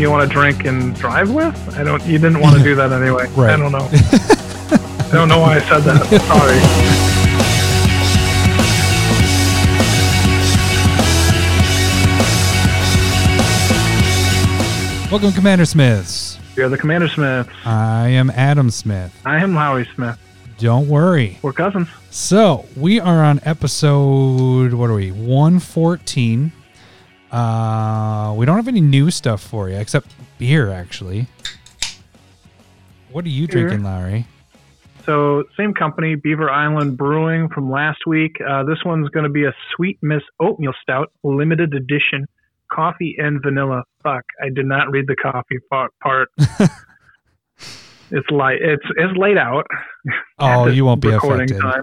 you want to drink and drive with. I don't. You didn't want to do that anyway. Right. I don't know. I don't know why I said that. Sorry. Welcome, Commander Smiths. You're the Commander Smith. I am Adam Smith. I am Howie Smith. Don't worry. We're cousins. So we are on episode what are we? One fourteen. Uh, we don't have any new stuff for you except beer, actually. What are you Beer. drinking, Larry? So same company, Beaver Island Brewing from last week. Uh, this one's going to be a Sweet Miss Oatmeal Stout, limited edition, coffee and vanilla. Fuck, I did not read the coffee pa- part. it's light. It's it's laid out. Oh, you won't be affected. time.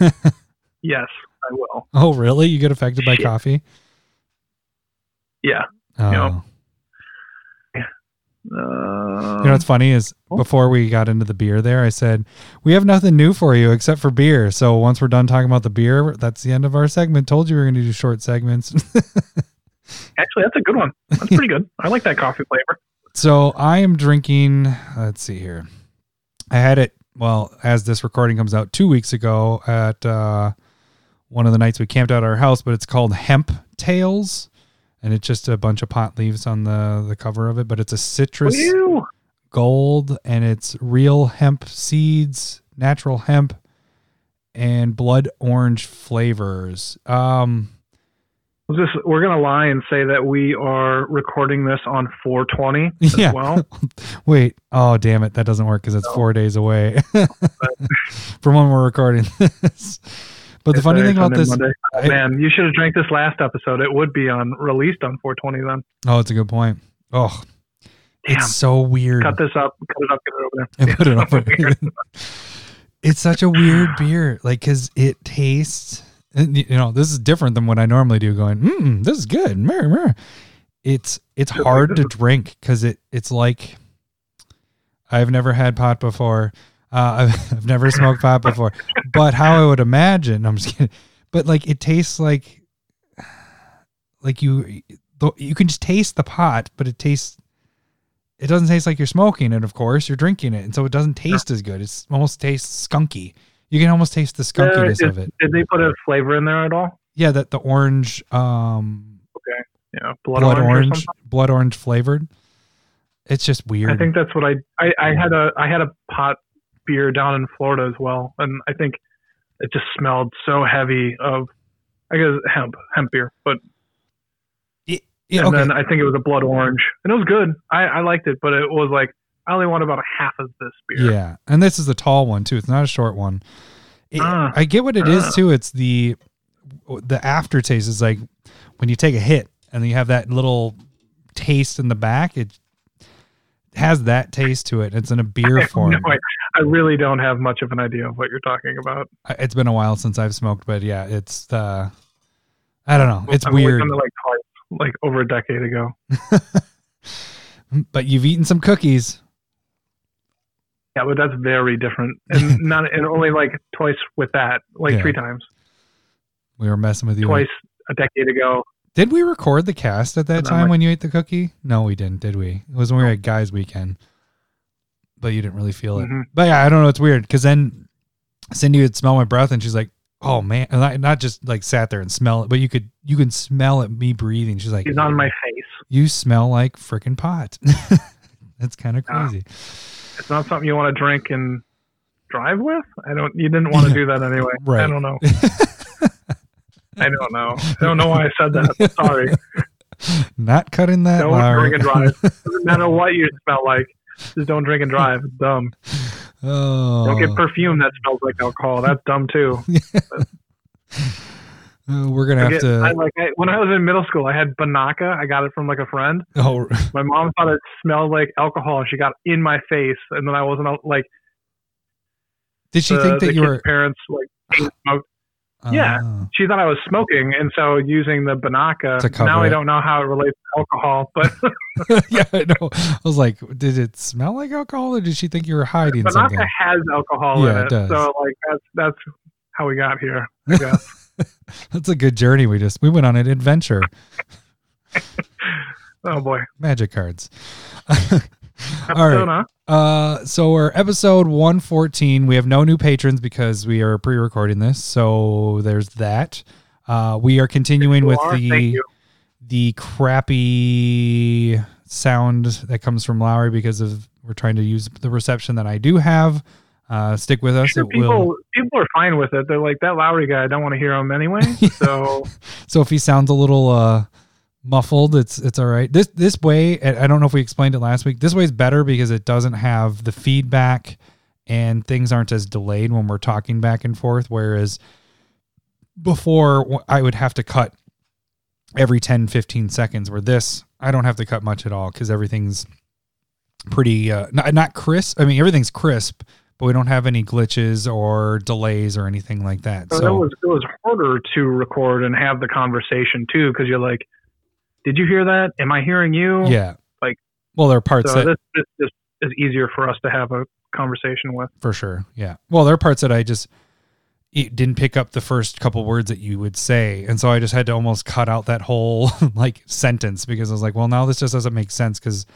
yes, I will. Oh, really? You get affected by Shit. coffee? Yeah. Oh. You Uh, know what's funny is Oh. before we got into the beer there, I said, We have nothing new for you except for beer. So once we're done talking about the beer, that's the end of our segment. Told you we were going to do short segments. actually, that's a good one. That's pretty good. I like that coffee flavor. so I am drinking, let's see here. I had it, well, as this recording comes out, two weeks ago at uh, one of the nights we camped out at our house, but it's called Hemp Tails. And it's just a bunch of pot leaves on the, the cover of it, but it's a citrus. Ew. gold and it's real hemp seeds, natural hemp, and blood orange flavors. Um, this, we're gonna lie and say that we are recording this on 420 as Yeah. well. wait, oh damn it, that doesn't work because it's No. four days away from when we're recording this. But the funny thing about this, Monday. I- man, you should have drank this last episode. It would be on released on 420 then. oh, it's a good point. Oh, Damn. it's so weird. Cut this up. Cut it up. Get it over there. and put it over. It's such a weird beer, like because it tastes. You know, this is different than what I normally do. Going, mm, this is good. It's it's hard to drink because it it's like I've never had pot before. Uh, I've, I've never smoked pot before, but how I would imagine, I'm just kidding. But like it tastes like like you you can just taste the pot, but it tastes it doesn't taste like you're smoking it, of course. You're drinking it, and so it doesn't taste as good. It's almost tastes skunky. You can almost taste the skunkiness Uh, of it. Did they put a flavor in there at all? Yeah, that the orange, um, okay. Yeah, blood, blood, orange. orange, blood orange flavored. It's just weird. I think that's what I, I I had a I had a pot beer down in Florida as well, and I think it just smelled so heavy of I guess hemp hemp beer, but yeah, and okay. then I think it was a blood orange, and it was good. I, I liked it, but it was like I only want about a half of this beer. Yeah, and this is a tall one too. It's not a short one. It- Ah. I get what it is Ah. too. It's the the aftertaste is like when you take a hit and you have that little taste in the back. It has that taste to it. It's in a beer form. no, I, I really don't have much of an idea of what you're talking about. It's been a while since I've smoked, but yeah, it's uh, I don't know. It's only weird. like twice, like over a decade ago. But you've eaten some cookies. Yeah, but that's very different, and not and only like twice with that, like Yeah. three times, We were messing with you. twice a decade ago. Did we record the cast at that time like- when you ate the cookie? No, we didn't, did we? It was when we were at Guys Weekend. But you didn't really feel it. Mhm. But yeah, I don't know. It's weird because then Cindy would smell my breath and she's like, "Oh man!" And I, not just like sat there and smell it, but you could you can smell it me breathing. She's like, He's on my face. "You smell like freaking pot." That's kind of Ah. crazy. It's not something you want to drink and drive with. I don't. You didn't want to do that anyway. Right. I don't know. I don't know. I don't know why I said that. Sorry. Not cutting that. Don't Larry. drink and drive. Doesn't matter what you smell like. Just don't drink and drive. It's dumb. Oh, Don't get perfume that smells like alcohol. That's dumb too. Uh, we're gonna have get- to. I, like I, when I was in middle school, I had Binaca. I got it from like a friend. oh, My mom thought it smelled like alcohol, and she got in my face. And then I wasn't like did she the, think that you kid's were? parents like smoked. Yeah. Oh. She thought I was smoking, and so using the Binaca. Now it. I don't know how it relates to alcohol, but yeah, I know. I was like, did it smell like alcohol, or did she think you were hiding Binaca something? has alcohol Yeah, in it it. does. So like that's that's how we got here. I guess. That's a good journey. We just we went on an adventure. Oh boy. Magic cards. All right. Uh, so we're episode 114. We have no new patrons because we are pre-recording this. So there's that. Uh, we are continuing with are? The the crappy sound that comes from Lowry because of we're trying to use the reception that I do have. Uh, stick with us. Sure, people will. people are fine with it. They're like that Lowry guy. I don't want to hear him anyway. So So if he sounds a little uh, muffled, it's it's all right. This this way, I don't know if we explained it last week. This way is better because it doesn't have the feedback and things aren't as delayed when we're talking back and forth. Whereas before, I would have to cut every 10, 15 seconds. Where this, I don't have to cut much at all because everything's pretty uh, not not crisp. I mean, everything's crisp. But we don't have any glitches or delays or anything like that. So, So, it was it was harder to record and have the conversation too, because you're like, "Did you hear that? Am I hearing you?" Yeah. Like- well, there are parts So that this, this this is easier for us to have a conversation with. for sure. Yeah. Well, there are parts that I just it didn't pick up the first couple words that you would say, and so I just had to almost cut out that whole like sentence because I was like, well, now this just doesn't make sense because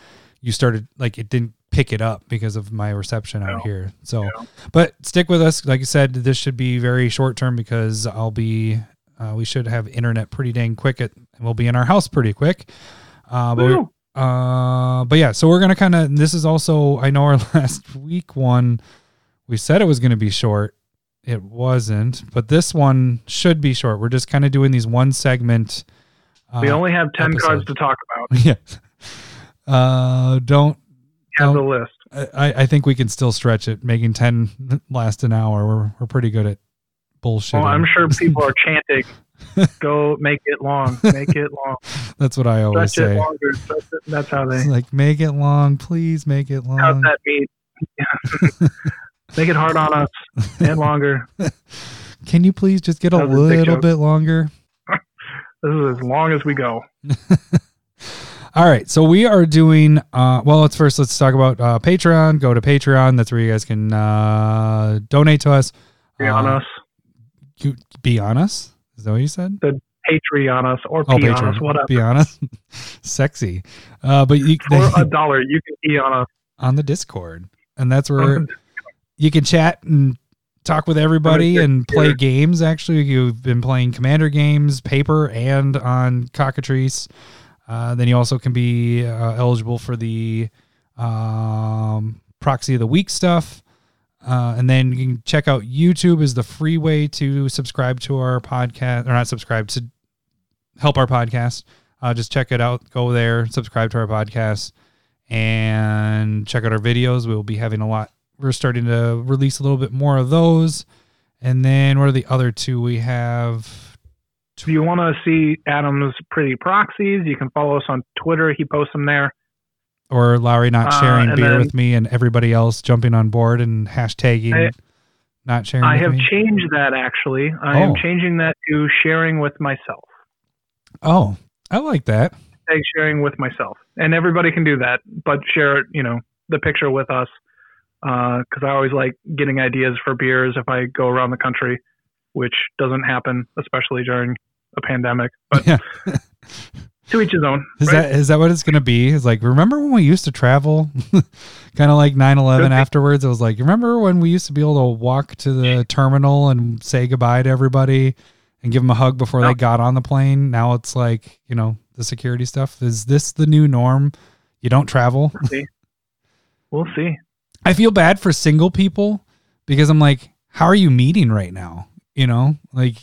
you started like it didn't pick it up because of my reception out No. here. So, No. but stick with us. Like you said, this should be very short term because I'll be. Uh, we should have internet pretty dang quick. At and we'll be in our house pretty quick. Uh, but we- uh, but yeah, so we're gonna kind of. This is also, I know our last week one, we said it was gonna be short. It wasn't, but this one should be short. We're just kind of doing these one segment. Uh, we only have ten episode. cards to talk about. yeah. Uh, don't. Have the list. I, I think we can still stretch it, making ten last an hour. We're we're pretty good at bullshit. Well, I'm sure people are chanting, "Go make it long, make it long, That's what I always stretch it say. longer." Stretch it. That's how they. It's like make it long, please make it long. How's that mean? make it hard on us and longer. Can you please just get a a little joke. bit longer? This is as long as we go. All right, so we are doing. Uh, well, let's first let's talk about uh, Patreon. Go to Patreon. That's where you guys can uh, donate to us. Be on Uh, us, you- be on us. Is that what you said? The Patreon us, or Oh, Patreon. us, whatever. Be honest. Sexy. Uh, but you For a dollar, you can pee on us. on the Discord, and that's where you can chat and talk with everybody and play games. Actually, you've been playing Commander games, paper, and on Cockatrice. Uh, then you also can be uh, eligible for the um, proxy of the week stuff. Uh, and then you can check out YouTube is the free way to subscribe to our podcast or not subscribe to help our podcast. Uh, just check it out. Go there, subscribe to our podcast, and check out our videos. We'll be having a lot. We're starting to release a little bit more of those. And then what are the other two we have? If you want to see Adam's pretty proxies, you can follow us on Twitter. He posts them there. Or Lowry not Uh, sharing and beer then- with me and everybody else jumping on board and hashtagging I- not sharing I have me. changed that actually. I am Oh. changing that to sharing with myself. oh, I like that. Tag sharing with myself, and everybody can do that, but share it. You know, the picture with us because I always like getting ideas for beers if I go around the country, which doesn't happen, especially during a pandemic. But Yeah. to each his own. Is right? that is that what it's gonna be? It's like remember when we used to travel, kind of like 9-11 afterwards. It was like remember when we used to be able to walk to the terminal and say goodbye to everybody and give them a hug before they got on the plane. Now it's like you know the security stuff. Is this the new norm? You don't travel. We'll see. We'll see. I feel bad for single people because I'm like, how are you meeting right now? You know, like,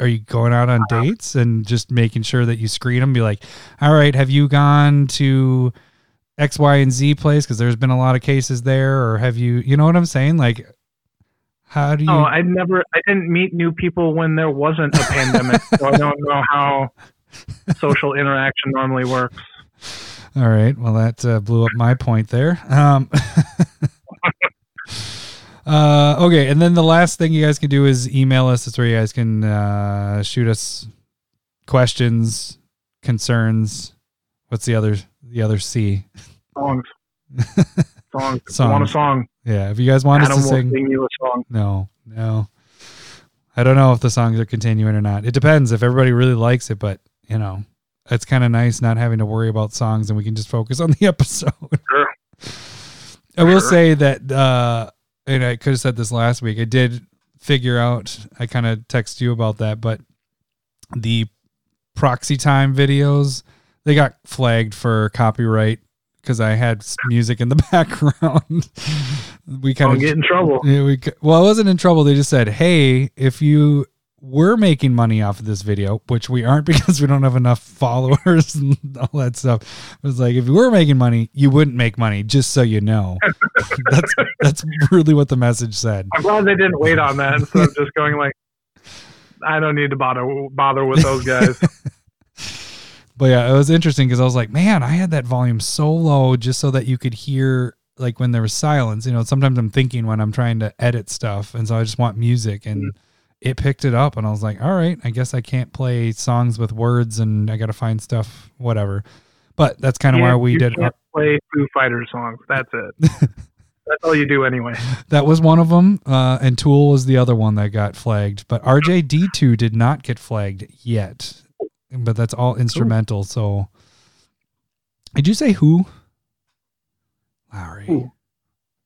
are you going out on dates and just making sure that you screen them? Be like, all right, have you gone to X, Y, and Z place because there's been a lot of cases there, or have you? You know what I'm saying? Like, how do you? Oh, I never. I didn't meet new people when there wasn't a pandemic, so I don't know how social interaction normally works. All right. Well, that uh, blew up my point there. Um, uh, okay. And then the last thing you guys can do is email us. That's where you guys can uh, shoot us questions, concerns. What's the other the other C? Songs. Songs. If want a song? Yeah. If you guys want Adam us to sing, sing you a song. no, no. I don't know if the songs are continuing or not. It depends if everybody really likes it, but you know, it's kind of nice not having to worry about songs and we can just focus on the episode. Sure. I will Sure. say that, uh, and I could have said this last week. I did figure out. I kind of text you about that, but the proxy time videos they got flagged for copyright because I had music in the background. we kind of get in trouble. yeah, we, well, I wasn't in trouble. They just said, "Hey, if you were making money off of this video, which we aren't because we don't have enough followers and all that stuff." It's like, if you were making money, you wouldn't make money. Just so you know, that's that's really what the message said. I'm glad they didn't wait on that instead of just going like, I don't need to bother bother with those guys. But yeah, it was interesting because I was like, man, I had that volume so low just so that you could hear like when there was silence. You know, sometimes I'm thinking when I'm trying to edit stuff, and so I just want music, and mm-hmm. It picked it up, and I was like, all right, I guess I can't play songs with words, and I got to find stuff, whatever. But that's kind of why we you did. can't play Foo Fighters songs. That's it. That's all you do anyway. That was one of them, uh, and Tool was the other one that got flagged. But RJD2 did not get flagged yet. But that's all instrumental. So, did you say who? Lowry. Who?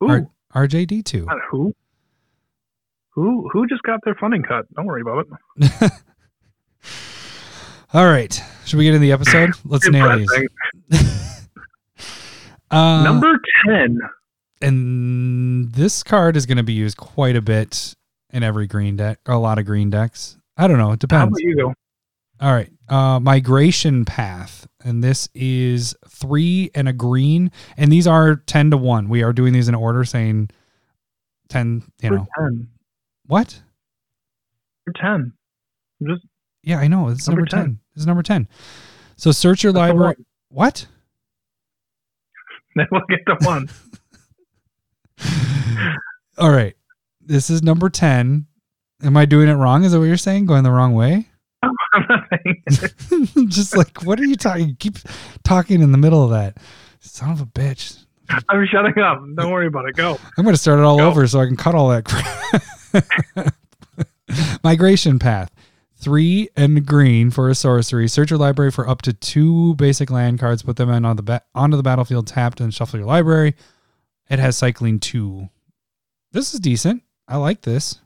Who? R- RJD2. Not who? Who? Who just got their funding cut? Don't worry about it. All right. Should we get in the episode? Let's nail these. Uh, Number ten. and this card is going to be used quite a bit in every green deck, a lot of green decks. I don't know. It How depends. about you? All right. Uh, migration path. And this is three and a green. And these are 10 to 1. We are doing these in order, saying 10, you know. Ten. What? Number ten. Just Yeah, I know. It's number, Number 10. 10. This is number 10. So search your That's library. What? then we'll get to one. All right. This is number 10. Am I doing it wrong? Is that what you're saying? Going the wrong way? I'm not saying- Just like, what are you talking? You keep talking in the middle of that. Son of a bitch. I'm shutting up. Don't worry about it. Go. I'm going to start it all Go. over so I can cut all that crap. Migration path. Three and green for a sorcery. Search your library for up to two basic land cards. Put them in on the ba- onto the battlefield tapped and shuffle your library. It has cycling two. This is decent. I like this.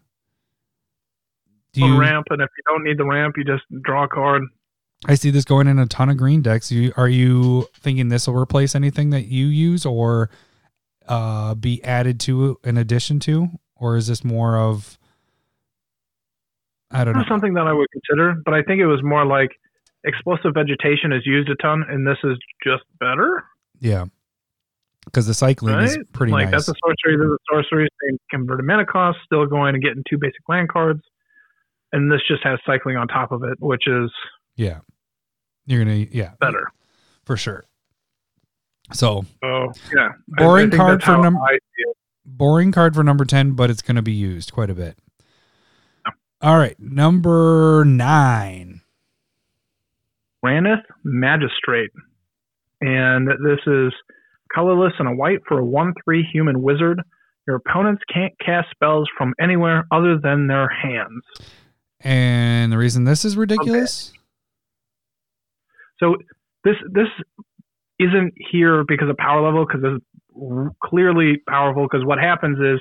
Do you, ramp, and if you don't need the ramp, you just draw a card. I see this going in a ton of green decks. You, are you thinking this will replace anything that you use or uh, be added to in addition to? Or is this more of, I don't know. Something that I would consider, but I think it was more like explosive vegetation is used a ton, and this is just better. Yeah. Because the cycling is pretty like nice. that's a sorcery. There's a sorcery. Same converted mana cost. Still going and getting two basic land cards, and this just has cycling on top of it, which is yeah. You're going to, yeah, better. for sure. So So yeah, Boring I think card that's for how num- I see it. boring card for number 10, but it's going to be used quite a bit. All right. Number nine. Drannith Magistrate. And this is colorless and a white for a 1 3 human wizard. Your opponents can't cast spells from anywhere other than their hands. And the reason this is ridiculous. So this this isn't here because of power level because it's r- clearly powerful because what happens is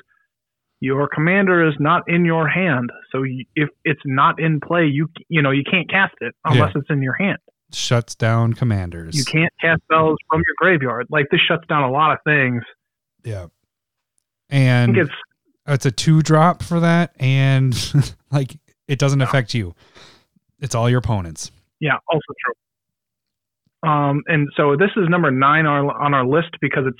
your commander is not in your hand. So you, if it's not in play, you you know you can't cast it unless it's in your hand. Shuts down commanders. You can't cast spells from your graveyard. Like this shuts down a lot of things. Yeah. And it's it's a two drop for that. And like it doesn't affect you, it's all your opponents. Yeah, also true. Um, and so this is number nine on our, on our list because it's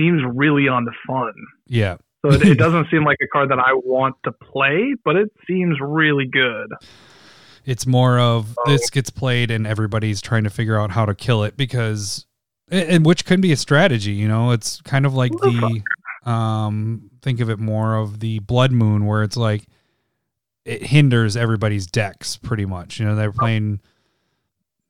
seems really on the fun. Yeah. So it, it doesn't seem like a card that I want to play, but it seems really good. It's more of Oh. this gets played and everybody's trying to figure out how to kill it because, and which can be a strategy. You know, it's kind of like the, um, think of it more of the Blood Moon where it's like it hinders everybody's decks pretty much. You know, they're playing,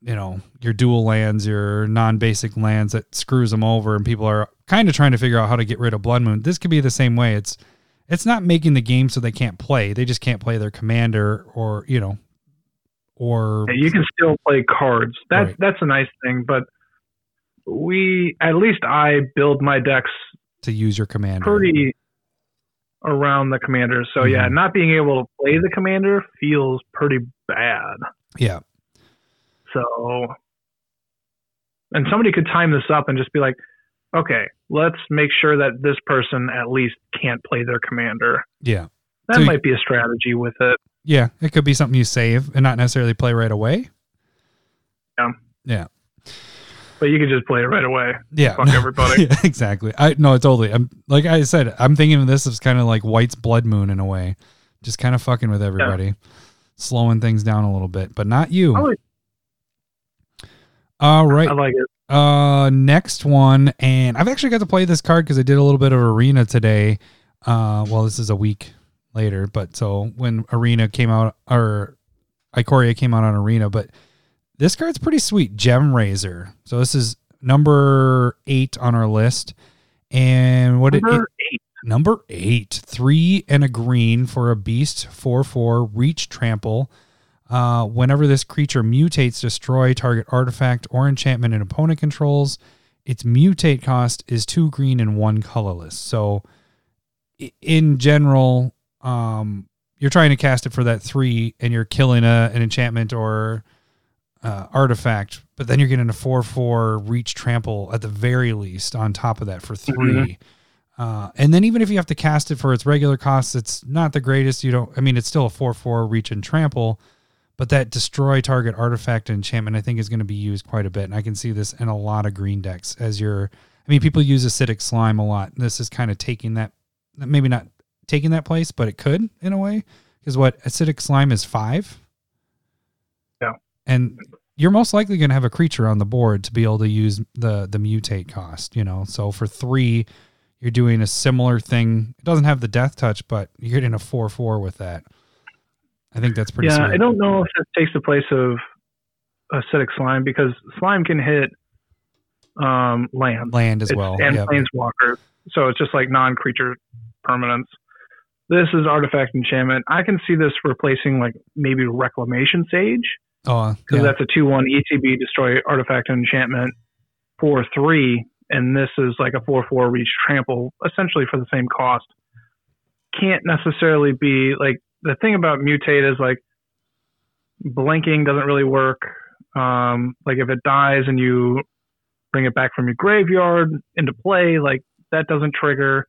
you know, your dual lands, your non-basic lands that screws them over, and people are kind of trying to figure out how to get rid of Blood Moon. This could be the same way. It's it's not making the game so they can't play. They just can't play their commander or you know or Yeah, you can still play cards. That's Right. that's a nice thing, but we at least I build my decks to use your commander. pretty around the commander. So yeah, Mhm. not being able to play the commander feels pretty bad. Yeah. So and somebody could time this up and just be like, okay, let's make sure that this person at least can't play their commander. Yeah. That So you- might be a strategy with it. Yeah. It could be something you save and not necessarily play right away. Yeah. Yeah. But you could just play it right away. Yeah. Fuck everybody. yeah, exactly. I no, totally. I'm like I said, I'm thinking of this as kind of like White's blood moon in a way. Just kind of fucking with everybody. Slowing things down a little bit, but not you. Like, All right. I like it. Uh, next one, and I've actually got to play this card because I did a little bit of arena today. Uh, well, this is a week later, but so when arena came out, or Ikoria came out on arena, but this card's pretty sweet. Gemrazor. So this is number eight on our list, and what it, Number eight. Number eight, three and a green for a beast, four four reach trample. Uh, whenever this creature mutates, destroy target artifact or enchantment an opponent controls. Its mutate cost is two green and one colorless. So, in general, um, you're trying to cast it for that three, and you're killing a, an enchantment or uh, artifact, but then you're getting a four four reach trample at the very least on top of that for 3 uh, and then even if you have to cast it for its regular costs, it's not the greatest. You don't. I mean, it's still a four four reach and trample, but that destroy target artifact enchantment I think is going to be used quite a bit. And I can see this in a lot of green decks as your. I mean, people use acidic slime a lot. This is kind of taking that, maybe not taking that place, but it could in a way because what acidic slime is five. Yeah. And you're most likely going to have a creature on the board to be able to use the the mutate cost. You know, so for three you're doing a similar thing. It doesn't have the death touch, but you're getting a four four with that. I think that's pretty yeah, sweet. I don't know if it takes the place of acidic slime because slime can hit um, land Land as It's- well. and Yep. planeswalkers. So it's just like non-creature permanents. This is artifact enchantment. I can see this replacing like maybe reclamation sage Oh, because yeah. that's a two-one ETB destroy artifact enchantment for three, and this is like a four-four reach trample essentially for the same cost. Can't necessarily be like the thing about mutate is like blinking doesn't really work. Um, like if it dies and you bring it back from your graveyard into play, like that doesn't trigger.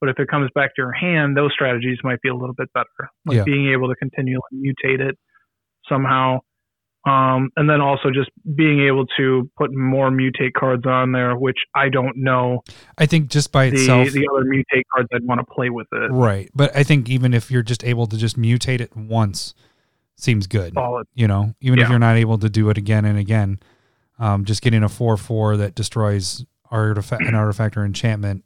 But if it comes back to your hand, those strategies might be a little bit better. Like Yeah. being able to continually mutate it somehow. Um, and then also just being able to put more mutate cards on there, which I don't know I think just by the itself, the other mutate cards I'd want to play with it. right. But I think even if you're just able to just mutate it once, seems good. Solid. You know, even if you're not able to do it again and again, um, just getting a four four that destroys artifact an artifact or enchantment,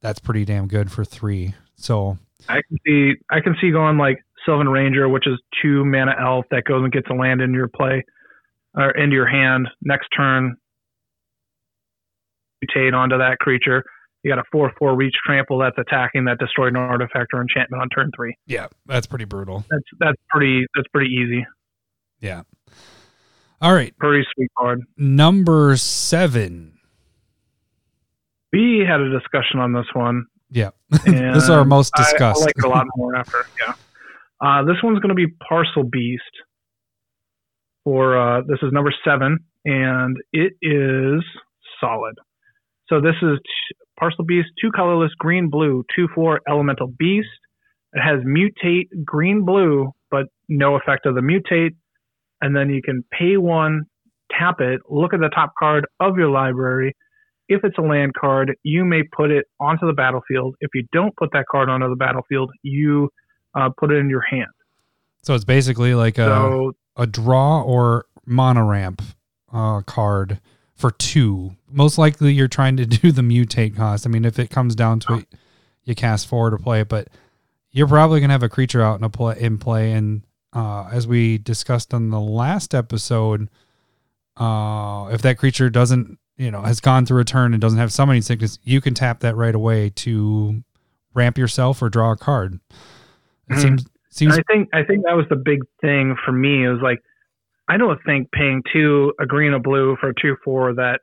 that's pretty damn good for three. So I can see I can see going like Sylvan Ranger, which is two mana elf that goes and gets a land into your play or into your hand. Next turn, mutate onto that creature. You got a four four reach trample that's attacking that destroyed an artifact or enchantment on turn three. yeah, that's pretty brutal. That's that's pretty that's pretty easy. Yeah. All right, Pretty sweet card. number seven. We had a discussion on this one. Yeah, this is our most I- discussed. I, like it a lot more after. Yeah. Uh, this one's going to be Parcelbeast. For uh, this is number seven, and it is solid. So this is t- Parcelbeast, two colorless, green blue, two four elemental beast. It has mutate green blue, but no effect of the mutate. And then you can pay one, tap it, look at the top card of your library. If it's a land card, you may put it onto the battlefield. If you don't put that card onto the battlefield, you uh, put it in your hand. so it's basically like a So a draw or monoramp uh, card for two. Most likely, you're trying to do the mutate cost. I mean, if it comes down to it, you cast four to play it, but you're probably gonna have a creature out in a play in play. And uh, as we discussed on the last episode, uh, if that creature doesn't, you know, has gone through a turn and doesn't have summoning sickness, you can tap that right away to ramp yourself or draw a card. It Mhm. seems seems And I think I think that was the big thing for me. It was like I don't think paying two a green a blue for a two four that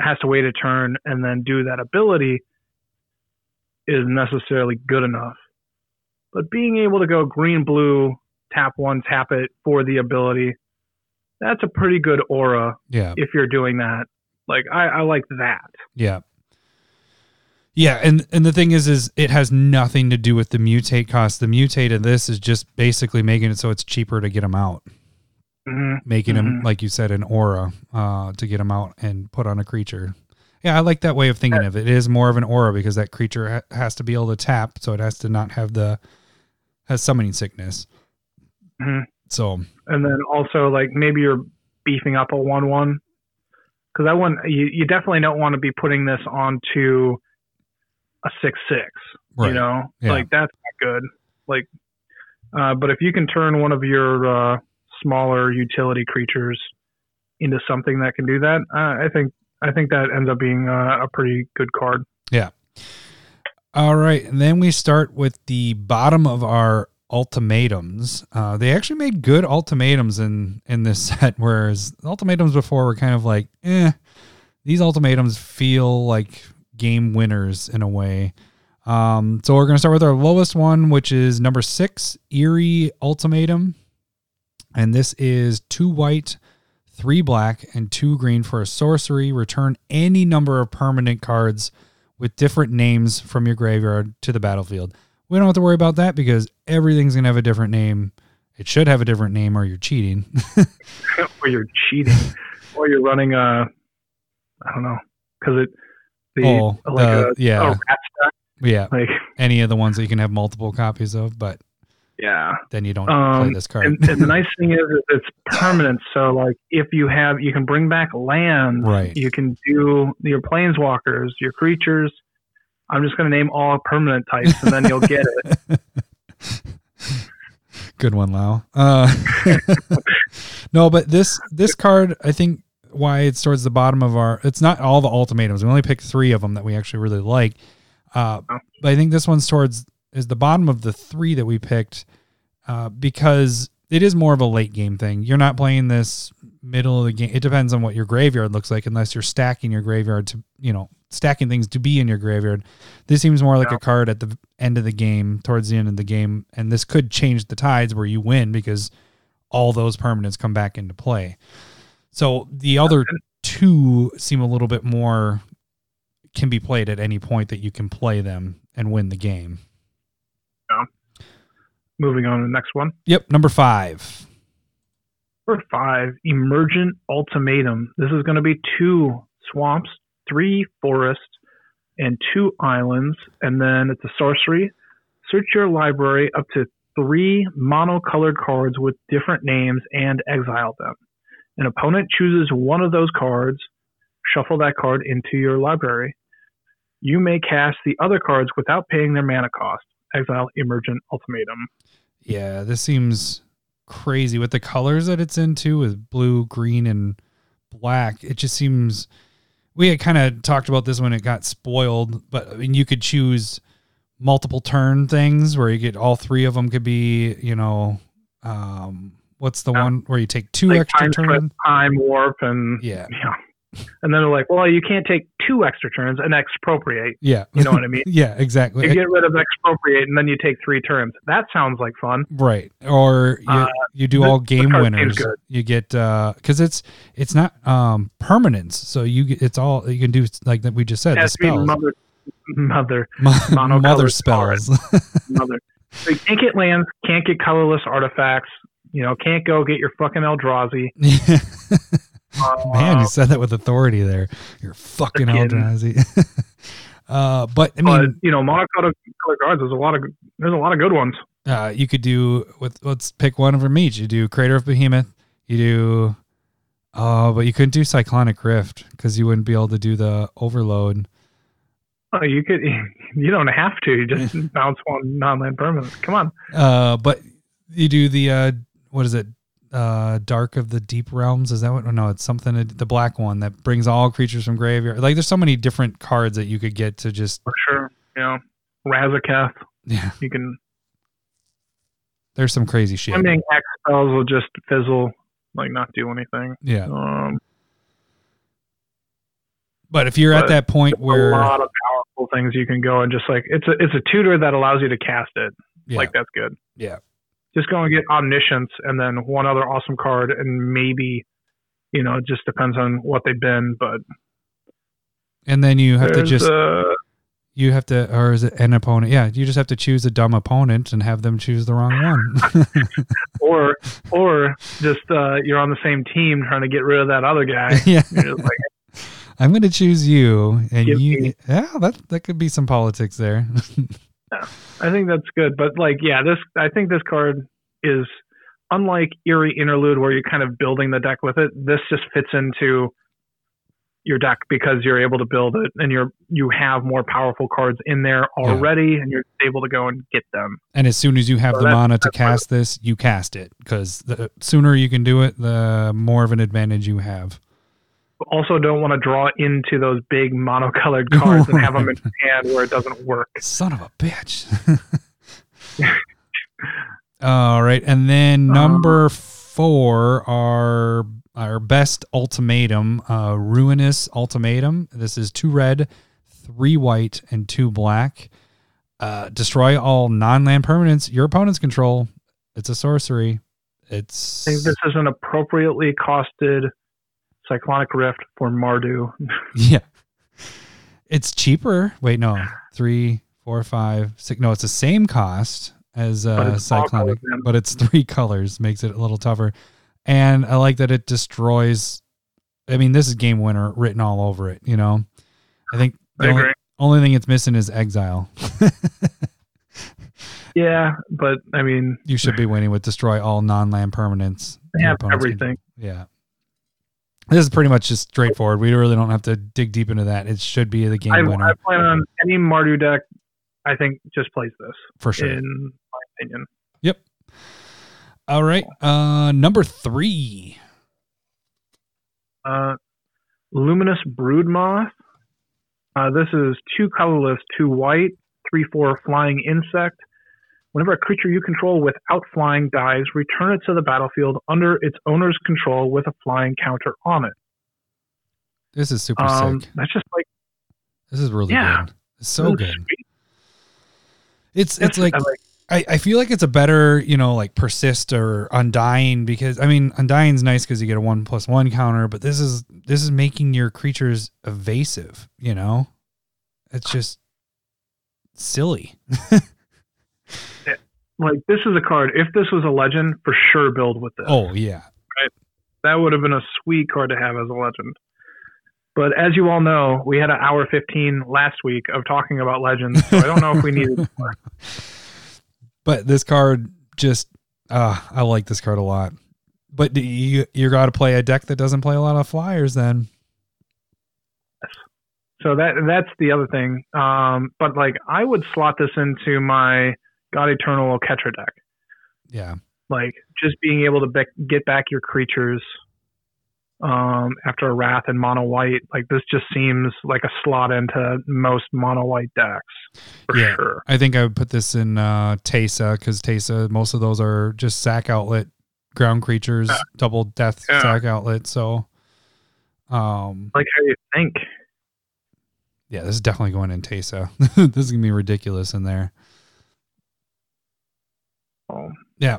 has to wait a turn and then do that ability is necessarily good enough. But being able to go green blue, tap one, tap it for the ability, that's a pretty good aura Yeah. if you're doing that. Like I, I like that. Yeah. Yeah, and and the thing is is it has nothing to do with the mutate cost. The mutate of this is just basically making it so it's cheaper to get them out. hmm Making them Mhm. like you said an aura uh to get them out and put on a creature. Yeah, I like that way of thinking of it. It is more of an aura because that creature ha- has to be able to tap, so it has to not have the has summoning sickness. Mhm. So, And then also like maybe you're beefing up a one one because I want you. You definitely don't want to be putting this onto a six six. right. You know, Yeah. like that's not good. Like, uh, but if you can turn one of your uh, smaller utility creatures into something that can do that, uh, I think I think that ends up being uh, a pretty good card. Yeah. All right, and then we start with the bottom of our ultimatums. Uh, they actually made good ultimatums in in this set, whereas ultimatums before were kind of like, eh. These ultimatums feel like game winners in a way. Um, so we're gonna start with our lowest one, which is number six, Eerie Ultimatum, and this is two white, three black, and two green for a sorcery. Return any number of permanent cards with different names from your graveyard to the battlefield. We don't have to worry about that because everything's going to have a different name. It should have a different name or you're cheating. or you're cheating, or you're running a, I don't know, because it the oh, like the- a, yeah. a yeah. like Any of the ones that you can have multiple copies of, but yeah. then you don't play Um, this card. and, and the nice thing is, it's permanent. So like if you have, you can bring back lands. Right. You can do your planeswalkers, your creatures. I'm just going to name all permanent types, and then you'll get it. Good one, Lau. Uh, no, but this this card, I think, why it's towards the bottom of our. It's not all the ultimatums. We only picked three of them that we actually really like. Uh, Oh. but I think this one's towards is the bottom of the three that we picked uh, because it is more of a late game thing. You're not playing this middle of the game. It depends on what your graveyard looks like, unless you're stacking your graveyard to you know stacking things to be in your graveyard. This seems more like Yeah. a card at the end of the game, towards the end of the game, and this could change the tides where you win because all those permanents come back into play. So the other two seem a little bit more can be played at any point that you can play them and win the game. Moving on to the next one. Yep, number five. Number five, Emergent Ultimatum. This is going to be two swamps, three forests, and two islands. And then it's a sorcery. Search your library up to three monocolored cards with different names and exile them. An opponent chooses one of those cards, shuffle that card into your library. You may cast the other cards without paying their mana cost. Exile Emergent Ultimatum. Yeah, this seems crazy with the colors that it's into with blue, green, and black. It just seems we had kind of talked about this when it got spoiled, but I mean, you could choose multiple turn things where you get all three of them could be, you know, um, what's the Yeah. one where you take two Like extra time, turns? Time warp and Yeah, Yeah. And then they're like, well, you can't take two extra turns and expropriate. yeah, You know what I mean? yeah, exactly. You get rid of expropriate and then you take three turns. That sounds like fun. Right. Or you, Uh, you do this- all game winners. You get uh cuz it's it's not um permanence. So you get, it's all you can do like that we just said the has to be spells. mother, mother, mother spells. mother. So you can't get lands, can't get colorless artifacts. You know, can't go get your fucking Eldrazi. Uh, Man, you said that with authority there. You're fucking Eldrazi. uh but I but mean you know, monocolored colored cards. There's a lot of there's a lot of good ones. uh you could do with let's pick one from each. You do Craterhoof Behemoth, you do Oh, but you couldn't do Cyclonic Rift because you wouldn't be able to do the overload. Oh, you could. You don't have to. You just bounce one non-land permanent. Come on. Uh, but you do the uh, what is it? Uh, Dark of the Deep Realms. Is that what? No, it's something. The black one that brings all creatures from graveyard. Like, there's so many different cards that you could get to just. For sure. You know, Razaketh. Yeah, You can there's some crazy shit. Swimming X spells will just fizzle. like not do anything. Yeah. Um, But if you're at that point where a lot of powerful things you can go and just like it's a it's a tutor that allows you to cast it. yeah, Like that's good. yeah. Just go and get omniscience and then one other awesome card and maybe, you know, it just depends on what they've been. But And then you have to just uh, you have to or is it an opponent? Yeah, you just have to choose a dumb opponent and have them choose the wrong one. or or just uh, you're on the same team trying to get rid of that other guy. yeah. Like, I'm going to choose you and you me- Yeah, that that could be some politics there. I think that's good. But like, yeah, this I think this card is unlike Eerie Interlude where you're kind of building the deck with it. This just fits into your deck because you're able to build it and you're you have more powerful cards in there already and you're able to go and get them. And as soon as you have So the that's- mana to that's cast this, you cast it because the sooner you can do it, the more of an advantage you have. Also, don't want to draw into those big monocolored cards and have them in hand where it doesn't work. Son of a bitch. All right, and then Um, number four, our our best ultimatum, uh, ruinous ultimatum. This is two red, three white, and two black. Uh, destroy all non-land permanents your opponents control. It's a sorcery. It's I think this is an appropriately costed Cyclonic Rift for Mardu. Yeah. It's cheaper. Wait, no. Three, four, five, six. No, it's the same cost as But uh, all Cyclonic, but it's three colors, makes it a little tougher. And I like that it destroys. I mean, this is game winner written all over it. You know, I think the I only, only thing it's missing is exile. Yeah, but I mean, you should be winning with destroy all non-land permanents. they have opponents can- everything. Yeah. This is pretty much just straightforward. We really don't have to dig deep into that. It should be the game I, winner I plan on any Mardu deck. I think just plays this, for sure. in my opinion. Yep. All right. Uh number three. Uh, Luminous Broodmoth. Uh, this is two colorless, two white, three four flying insect. Whenever a creature you control without flying dies, return it to the battlefield under its owner's control with a flying counter on it. This is super Um, sick. that's just like This is really yeah. good. It's so good. sweet. It's it's like like I, I feel like it's a better, you know, like persist or undying because I mean undying's nice because you get a one plus one counter, but this is this is making your creatures evasive, you know? It's just silly. like this is a card. If this was a legend, for sure build with this. Oh yeah. that would have been a sweet card to have as a legend. But as you all know, we had an hour 15 last week of talking about legends, so I don't know if we needed more. But this card just uh I like this card a lot. But you you got to play a deck that doesn't play a lot of flyers then. So that that's the other thing. Um, but like I would slot this into my God Eternal Oketra deck. Yeah. Like just being able to bec get back your creatures um, after a Wrath and mono white. Like this just seems like a slot into most mono white decks for Yeah. sure. I think I would put this in uh Teysa because Teysa, most of those are just sack outlet ground creatures, Yeah. double death Yeah. sack outlet. So um Like how do you think. yeah, this is definitely going in Teysa. this is gonna be ridiculous in there. Yeah.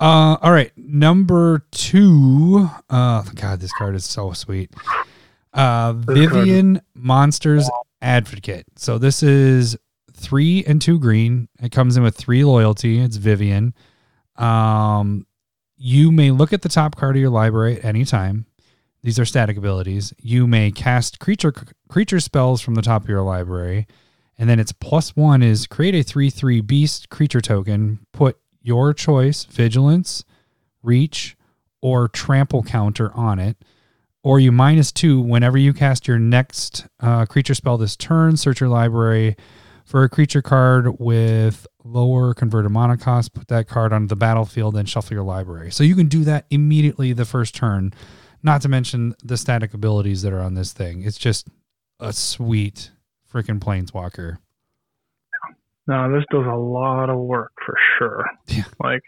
Uh all right. Number two. Uh God, this card is so sweet. Uh Vivien Monsters Advocate. So this is three and two green. It comes in with three loyalty. It's Vivien. Um you may look at the top card of your library at any time. These are static abilities. You may cast creature creature spells from the top of your library. And then its plus one is create a 3 3 beast creature token. Put your choice, vigilance, reach, or trample counter on it. Or you minus two whenever you cast your next uh, creature spell this turn. Search your library for a creature card with lower converted mana cost. Put that card onto the battlefield and shuffle your library. So you can do that immediately the first turn. Not to mention the static abilities that are on this thing. It's just a sweet freaking planeswalker. No, this does a lot of work for sure. Yeah. Like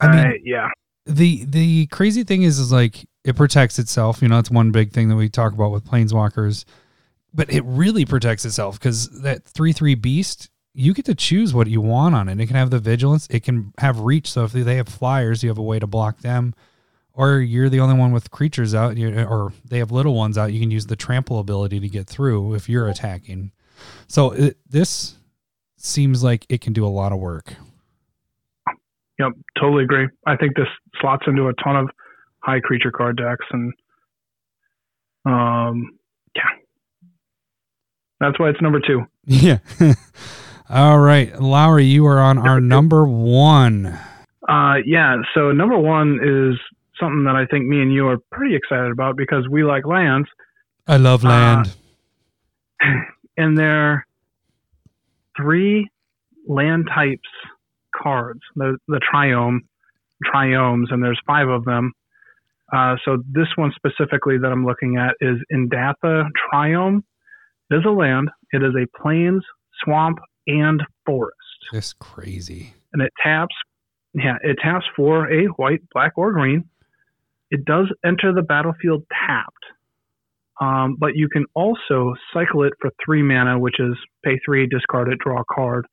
I mean, I- yeah, the the crazy thing is is like it protects itself. You know that's one big thing that we talk about with planeswalkers but it really protects itself because that 3-3 beast you get to choose what you want on it. It can have the vigilance it can have reach. So if they have flyers you have a way to block them. Or you're the only one with creatures out or they have little ones out you can use the trample ability to get through if you're attacking so it, this seems like it can do a lot of work yep, totally agree. I think this slots into a ton of high creature card decks, and um, yeah, that's why it's number two. Yeah. All right, Lowry, you are on our number one. Uh, yeah. So number one is something that I think me and you are pretty excited about because we like lands, I love land. and they're three land types cards. The the triome, triomes, and there's five of them. Uh, so this one specifically that I'm looking at is Indatha Triome. It is a land. It is a plains, swamp, and forest, This crazy. and it taps. Yeah, it taps for a white, black, or green. It does enter the battlefield tapped, um, but you can also cycle it for three mana, which is pay three, discard it, draw a card.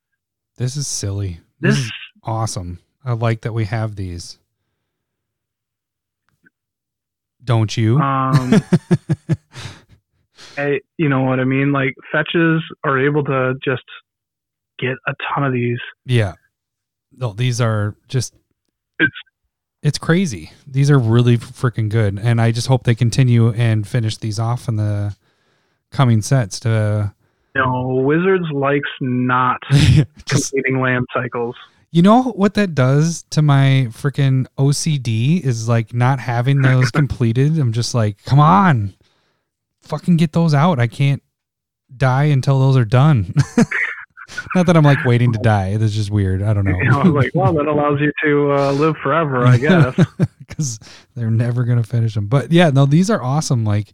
This is silly. This, This is awesome. I like that we have these. Don't you? Um, I, you know what I mean? Like fetches are able to just get a ton of these. yeah. No, these are just It's it's crazy. These are really freaking good, and I just hope they continue and finish these off in the coming sets to know, Wizards likes not just completing land cycles. You know what that does to my freaking OCD is like not having those completed. I'm just like, come on, fucking get those out. I can't die until those are done. not that I'm like waiting to die. It's just weird. I don't know. You know, like, well, that allows you to uh, live forever, I guess. because they're never gonna finish them. But yeah, no, these are awesome. Like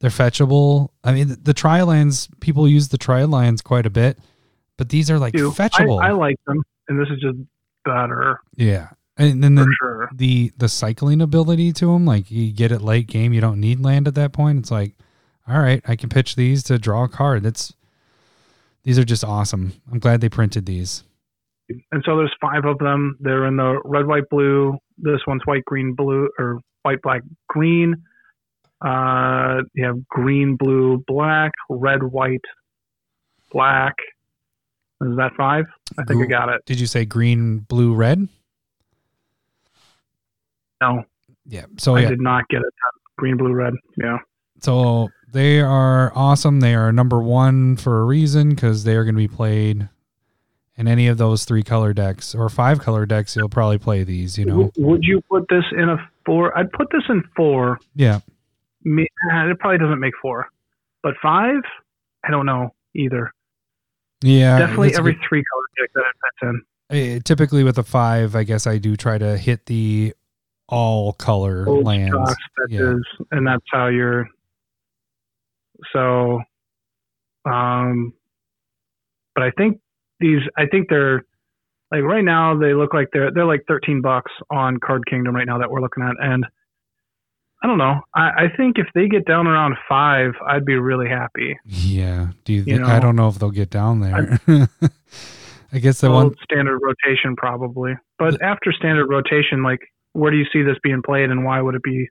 they're fetchable. I mean, the, the lands people use the tri lands quite a bit, but these are like Too. fetchable. I, I like them, and this is just better yeah, and then the, sure. the the cycling ability to them, like you get it late game, you don't need land at that point. It's like, all right, I can pitch these to draw a card. That's these are just awesome. I'm glad they printed these. And so there's five of them. They're in the red, white, blue. This one's white, green, blue, or white, black, green. Uh, you have green, blue, black, red, white, black. Is that five? I think I got it. Did you say green, blue, red? No, Yeah. So I yeah, did not get it. Green, blue, red. Yeah. So they are awesome. They are number one for a reason because they are going to be played in any of those three color decks or five color decks. You'll probably play these. You know, Would you put this in a four? I'd put this in four. yeah. It probably doesn't make four, but five, I don't know either. Yeah, Definitely every good- three color deck that it fits in. eh, typically with a five, I guess I do try to hit the all color Old lands. stocks, fetches, and that's how you're. So, um, but I think these. I think they're like right now they look like they're they're like thirteen bucks on Card Kingdom right now that we're looking at, and I don't know. I, I think if they get down around five, I'd be really happy. Yeah. Do you? You Think, I don't know if they'll get down there. I guess the one. standard rotation probably, but after standard rotation, like where do you see this being played, and why would it be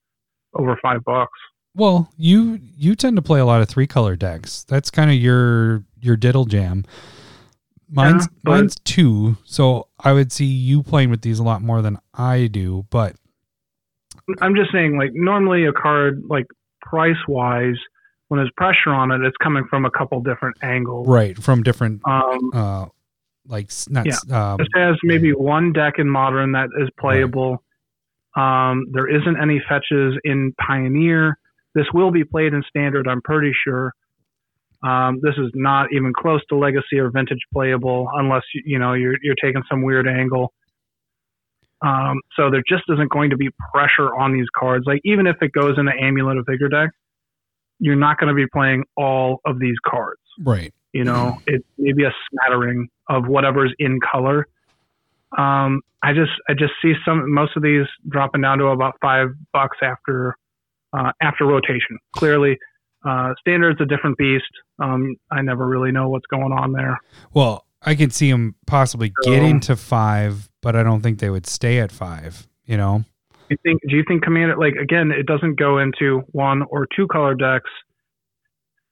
over five bucks? Well, you you tend to play a lot of three color decks. That's kind of your your diddle jam. Mine's Yeah, but- mine's two, so I would see you playing with these a lot more than I do. But I'm just saying, like normally a card, like price wise, when there's pressure on it, it's coming from a couple different angles. right from different Um, uh like not s- um, this has maybe one deck in modern that is playable. Um, there isn't any fetches in Pioneer. This will be played in Standard, I'm pretty sure. Um, this is not even close to Legacy or Vintage playable, unless you, you know you're you're taking some weird angle. Um, so there just isn't going to be pressure on these cards. Like even if it goes in the Amulet of Vigor deck, you're not going to be playing all of these cards. right. You know, it maybe a smattering of whatever's in color. Um, I just I just see some most of these dropping down to about five bucks after uh, after rotation. Clearly, uh, standard's a different beast. Um, I never really know what's going on there. Well, I could see them possibly So- getting to five, but I don't think they would stay at five. You know? Do you think? Do you think Commander like again? It doesn't go into one or two color decks.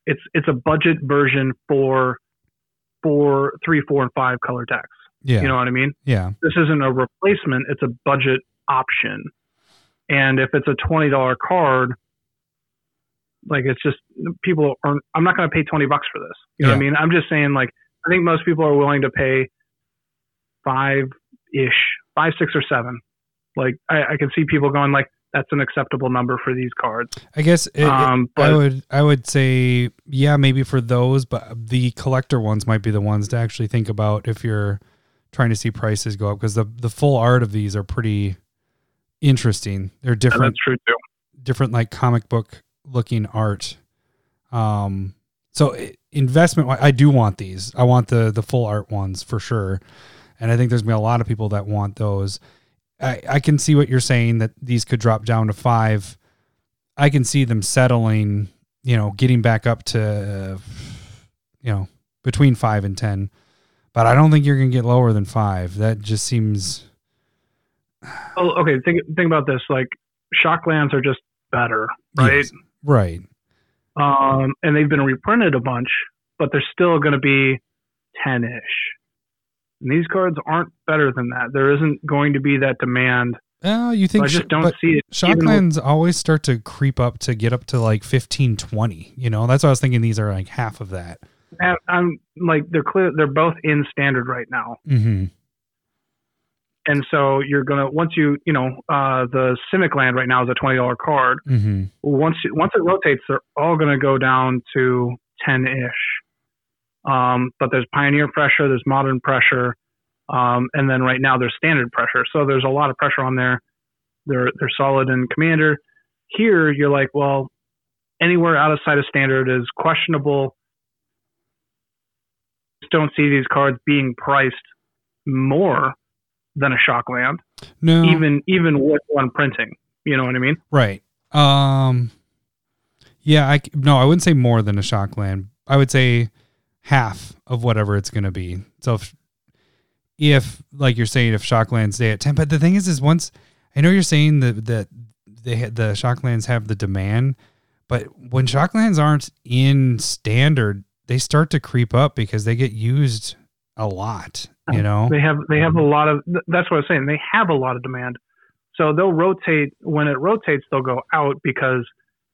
It's it's a budget version for four, three, four, and five color decks. Yeah. You know what I mean? yeah. This isn't a replacement. It's a budget option. And if it's a twenty dollar card, like it's just people aren't. I'm not going to pay twenty bucks for this. You know what I mean? I'm just saying like I think most people are willing to pay five ish, five, six, or seven. Like I, I can see people going like that's an acceptable number for these cards. I guess it, Um, I would I would say yeah maybe for those, but the collector ones might be the ones to actually think about if you're trying to see prices go up because the the full art of these are pretty interesting. They're yeah, different that's true too. different like comic book looking art. Um, so investment, I do want these. I want the the full art ones for sure, and I think there's gonna be a lot of people that want those. I I can see what you're saying that these could drop down to five. I can see them settling, you know, getting back up to, you know, between five and ten. But I don't think you're gonna get lower than five. That just seems Oh, okay. Think think about this. Like Shocklands are just better, right? Yes. right. um, and they've been reprinted a bunch, but they're still going to be 10 ish. And these cards aren't better than that. There isn't going to be that demand. Oh, you So think? I sh- just don't see it. even with- Shocklands always start to creep up to get up to like 15, 20. You know, that's why I was thinking these are like half of that. and I'm like they're clear. They're both in standard right now, Mm-hmm. And so you're gonna once you you know uh, the Simic Land right now is a twenty dollar card. Mm-hmm. Once you, once it rotates, they're all gonna go down to ten ish. Um, but there's Pioneer pressure, there's Modern pressure, um, and then right now there's Standard pressure. So there's a lot of pressure on there. They're they're solid in Commander. Here you're like, well, anywhere out of sight of Standard is questionable. Just don't see these cards being priced more than a Shockland, No, even even with one printing. You know what I mean? right. Um, yeah, I no, I wouldn't say more than a Shockland. I would say half of whatever it's going to be. So if, if like you're saying, if Shocklands stay at ten, but the thing is, is once I know you're saying that that they the Shocklands have the demand, but when Shocklands aren't in standard, they start to creep up because they get used a lot. You know, They have they have a lot of that's what I was saying. They have a lot of demand. So they'll rotate when it rotates they'll go out because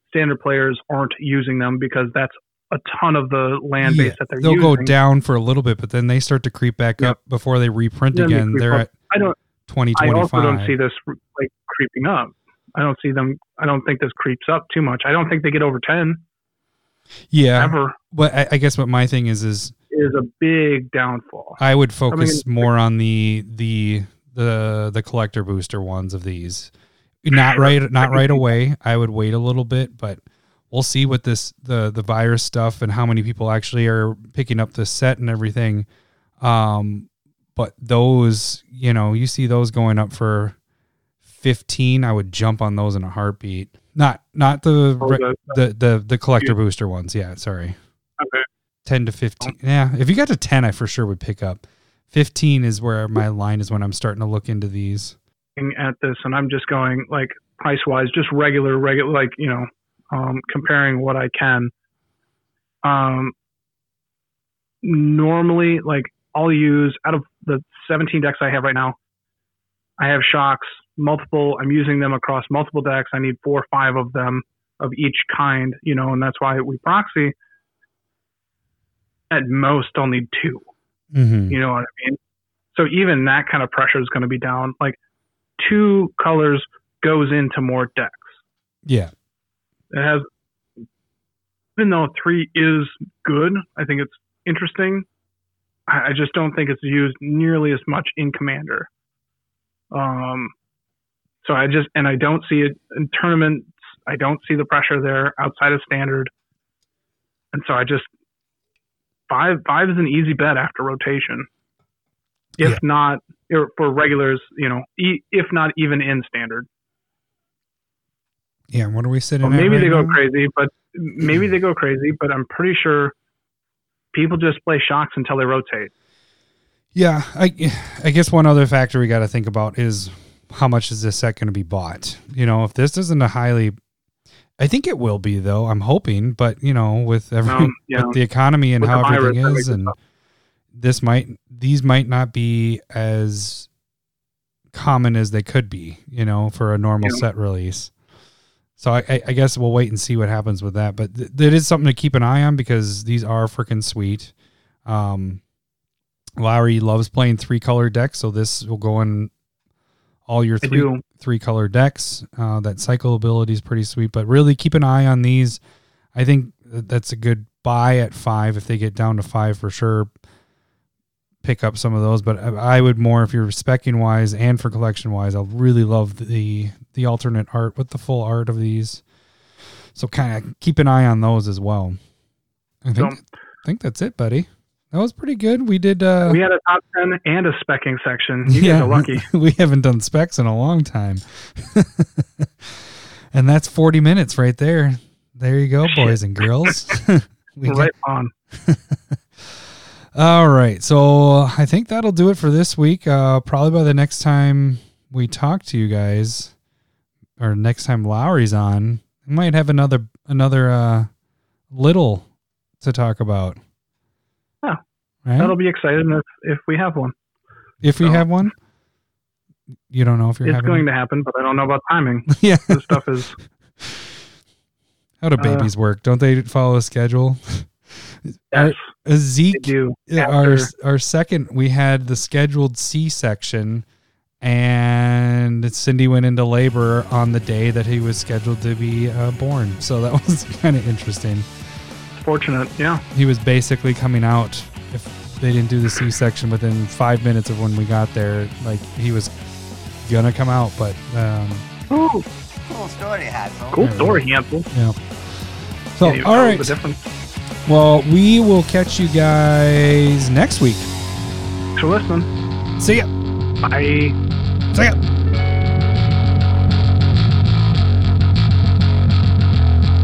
standard players aren't using them because that's a ton of the land Yeah, base that they're they'll using. go down for a little bit, but then they start to creep back Yeah. up before they reprint Then again. They're up. at I don't twenty I also don't see this like creeping up. I don't see them I don't think this creeps up too much. I don't think they get over 10 Yeah, ever but I, I guess what my thing is is is a big downfall. I would focus in- more on the the the the collector booster ones of these. Not right not right away. I would wait a little bit, but we'll see what this the the virus stuff and how many people actually are picking up the set and everything. Um but those, you know, you see those going up for 15, I would jump on those in a heartbeat. Not not the Or the- the the the collector booster ones. Yeah, sorry. Okay. 10 to 15. Yeah, if you got to 10, I for sure would pick up. 15 is where my line is when I'm starting to look into these. at this and I'm just going like price wise, just regular, regular, like, you know, um, comparing what I can. Um, normally, like, I'll use out of the 17 decks I have right now, I have shocks, multiple, I'm using them across multiple decks. I need four or five of them of each kind, you know, and that's why we proxy. At most, I'll need two. Mm-hmm. You know what I mean? So even that kind of pressure is going to be down. Like two colors goes into more decks. Yeah. It has, even though three is good, I think it's interesting. I, I just don't think it's used nearly as much in Commander. Um, so I just, and I don't see it in tournaments. I don't see the pressure there outside of standard. And so I just, five, five is an easy bet after rotation. if Yeah. not for regulars. You know, e- if not even in standard. Yeah, what are we sitting Well, maybe right they go crazy, but maybe they go crazy. But I'm pretty sure people just play shocks until they rotate. Yeah, I I guess one other factor we got to think about is how much is this set going to be bought? You know, if this isn't a highly I think it will be though. I'm hoping, but you know, with every Um, yeah. with the economy and With how virus, everything that is it and this might these might not be as common as they could be, you know, for a normal Yeah. set release. So I, I, I guess we'll wait and see what happens with that. But th- that is something to keep an eye on because these are freaking sweet. Um, Lowry loves playing three color decks, so this will go in all your three three color decks. Uh, that cycle ability is pretty sweet, but really keep an eye on these. I think that's a good buy at five if they get down to five for sure. Pick up some of those, but I would more if you're specking wise and for collection wise. I really love the the alternate art with the full art of these. So kind of keep an eye on those as well. I think So- I think that's it, buddy. That was pretty good. We did. uh we had a top ten and a specking section. You guys are lucky. we haven't done specs in a long time. and that's 40 minutes right there. There you go, boys and girls. we got- right on. all right. So I think that'll do it for this week. Uh, probably by the next time we talk to you guys, or next time Lowry's on, we might have another another uh, little to talk about. Right? That'll be exciting if if we have one. if we so- have one, you don't know if you're It's going one? to happen, but I don't know about timing. yeah. This stuff is How do Uh, babies work? Don't they follow a schedule? Our- yes, uh, they Zeke, do. our our second, we had the scheduled C section, and Cindy went into labor on the day that he was scheduled to be uh, born. So that was kind of interesting. Fortunate, yeah. He was basically coming out they didn't do the C section within five minutes of when we got there. Like he was gonna come out, but um, Ooh, Cool story, Hansel. cool Yeah. story, Hansel. yeah. So Yeah, you all know right. The difference. Well, we will catch you guys next week. So listen, See ya. Bye. See ya.